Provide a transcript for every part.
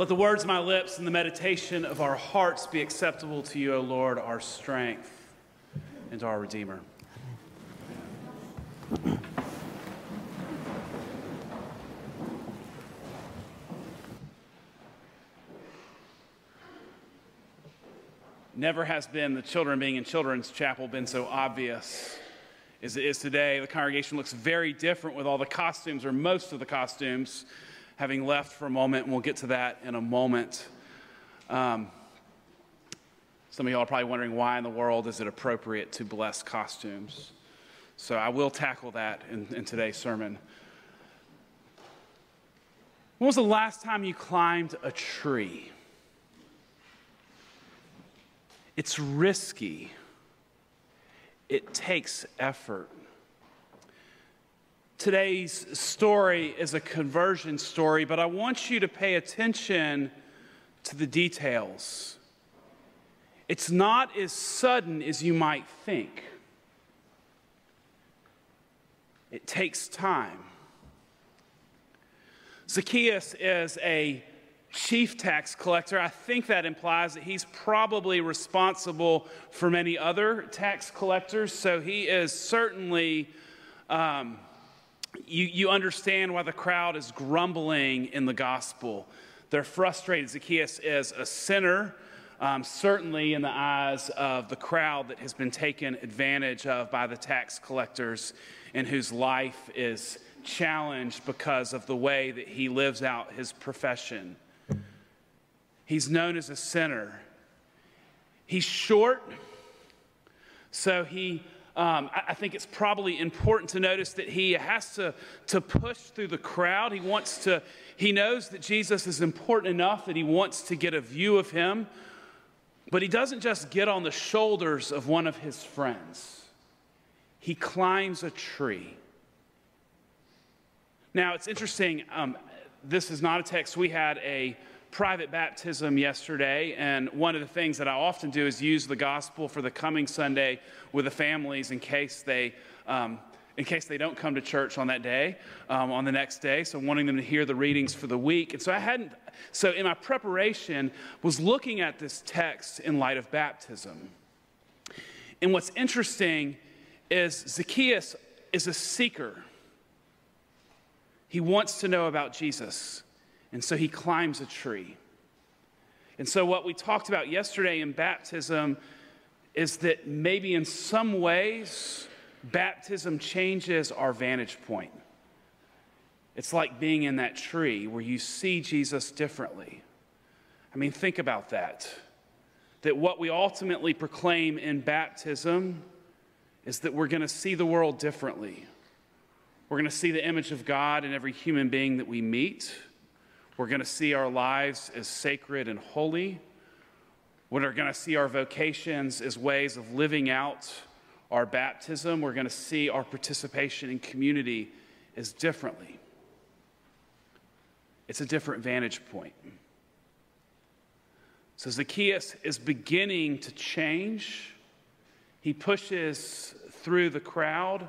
Let the words of my lips and the meditation of our hearts be acceptable to you, O Lord, our strength and our Redeemer. Never has been the children being in children's chapel been so obvious as it is today. The congregation looks very different with all the costumes, or most of the costumes, having left for a moment, and we'll get to that in a moment. Um, some of y'all are probably wondering why in the world is it appropriate to bless costumes. So I will tackle that in, in today's sermon. When was the last time you climbed a tree? It's risky it takes effort. Today's story is a conversion story, but I want you to pay attention to the details. It's not as sudden as you might think, it takes time. Zacchaeus is a chief tax collector, I think that implies that he's probably responsible for many other tax collectors. So he is certainly, um, you, you understand why the crowd is grumbling in the gospel. They're frustrated. Zacchaeus is a sinner. Um, certainly in the eyes of the crowd that has been taken advantage of by the tax collectors and whose life is challenged because of the way that he lives out his profession. He's known as a sinner. He's short, so he. Um, I think it's probably important to notice that he has to, to push through the crowd. He wants to, he knows that Jesus is important enough that he wants to get a view of him, but he doesn't just get on the shoulders of one of his friends. He climbs a tree. Now, it's interesting. Um, this is not a text. We had a private baptism yesterday, and one of the things that I often do is use the gospel for the coming Sunday with the families in case they. Um, in case they don't come to church on that day, um, on the next day, so wanting them to hear the readings for the week. And so I hadn't, so in my preparation, was looking at this text in light of baptism. And what's interesting is Zacchaeus is a seeker. He wants to know about Jesus. And so he climbs a tree. And so, what we talked about yesterday in baptism is that maybe in some ways, baptism changes our vantage point. It's like being in that tree where you see Jesus differently. I mean, think about that. That what we ultimately proclaim in baptism is that we're going to see the world differently. We're going to see the image of God in every human being that we meet. We're going to see our lives as sacred and holy. We're going to see our vocations as ways of living out our baptism. We're going to see our participation in community as differently. It's a different vantage point. So Zacchaeus is beginning to change. He pushes through the crowd.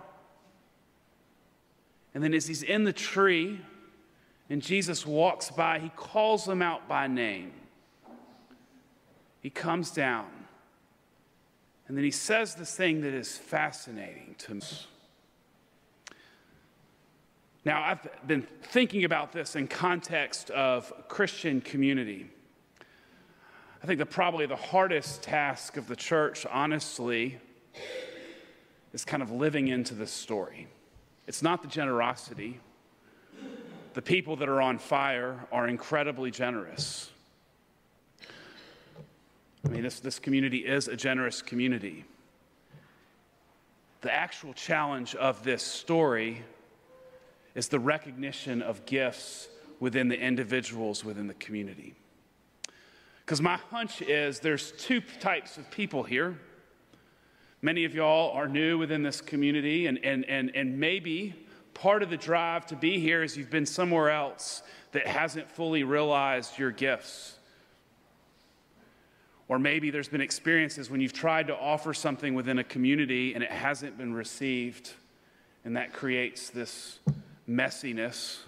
And then as he's in the tree, and Jesus walks by, he calls them out by name. He comes down. And then he says this thing that is fascinating to me. Now, I've been thinking about this in context of Christian community. I think that probably the hardest task of the church, honestly, is kind of living into this story. It's not the generosity, the people that are on fire are incredibly generous. I mean, this, this community is a generous community. The actual challenge of this story is the recognition of gifts within the individuals within the community. Because my hunch is there's two types of people here. Many of y'all are new within this community, and, and, and, and maybe part of the drive to be here is you've been somewhere else that hasn't fully realized your gifts. Or maybe there's been experiences when you've tried to offer something within a community and it hasn't been received, and that creates this messiness,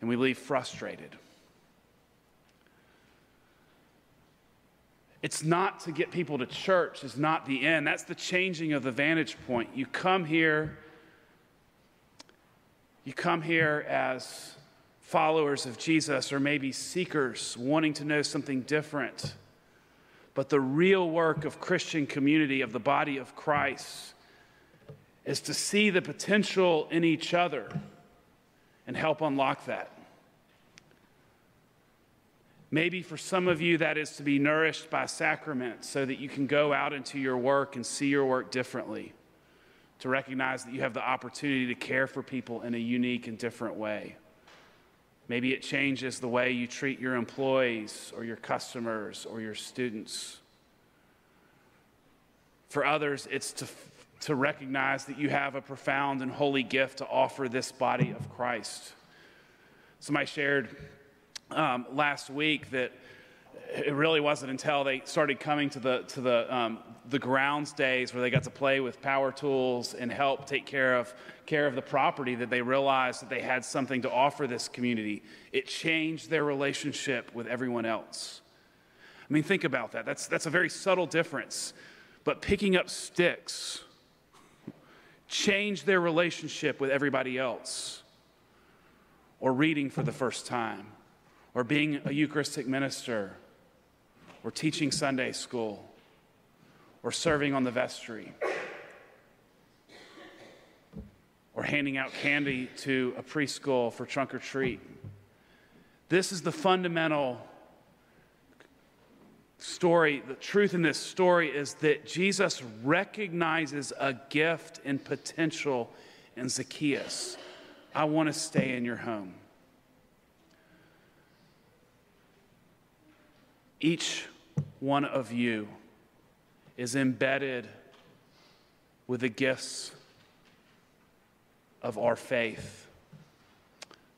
and we leave frustrated. It's not to get people to church, is not the end. That's the changing of the vantage point. You come here you come here as followers of Jesus or maybe seekers wanting to know something different. But the real work of Christian community, of the body of Christ, is to see the potential in each other and help unlock that. Maybe for some of you, that is to be nourished by sacrament so that you can go out into your work and see your work differently, to recognize that you have the opportunity to care for people in a unique and different way. Maybe it changes the way you treat your employees or your customers or your students. For others, it's to, to recognize that you have a profound and holy gift to offer this body of Christ. Somebody shared um, last week that it really wasn't until they started coming to the to the um, the grounds days where they got to play with power tools and help take care of care of the property that they realized that they had something to offer this community. It changed their relationship with everyone else. I mean, think about that. That's that's a very subtle difference. But picking up sticks changed their relationship with everybody else. Or reading for the first time or being a Eucharistic minister, or teaching Sunday school, or serving on the vestry, or handing out candy to a preschool for trunk or treat. This is the fundamental story. The truth in this story is that Jesus recognizes a gift and potential in Zacchaeus. I want to stay in your home. Each one of you is embedded with the gifts of our faith.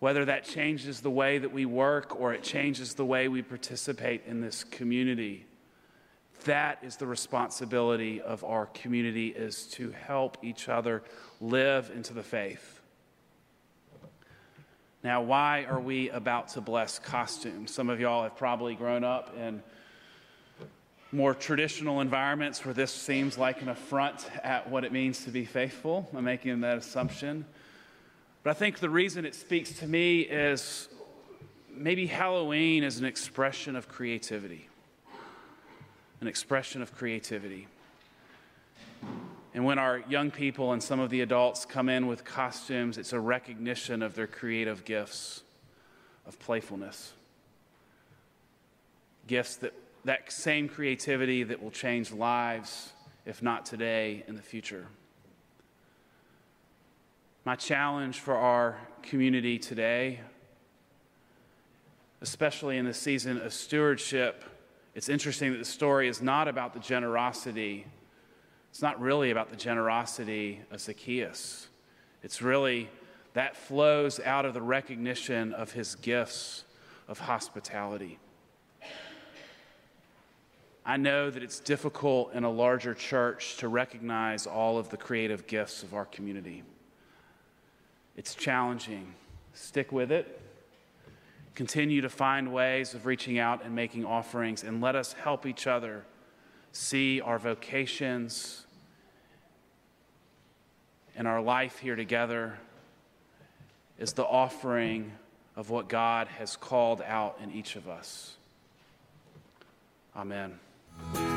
Whether that changes the way that we work or it changes the way we participate in this community, that is the responsibility of our community is to help each other live into the faith. Now, why are we about to bless costumes? Some of y'all have probably grown up in more traditional environments where this seems like an affront at what it means to be faithful. I'm making that assumption. But I think the reason it speaks to me is maybe Halloween is an expression of creativity. An expression of creativity. And when our young people and some of the adults come in with costumes, it's a recognition of their creative gifts of playfulness. Gifts that, that same creativity that will change lives, if not today, in the future. My challenge for our community today, especially in the season of stewardship, it's interesting that the story is not about the generosity it's not really about the generosity of Zacchaeus. It's really that flows out of the recognition of his gifts of hospitality. I know that it's difficult in a larger church to recognize all of the creative gifts of our community. It's challenging. Stick with it. Continue to find ways of reaching out and making offerings, and let us help each other see our vocations and our life here together is the offering of what God has called out in each of us. Amen. Thank you.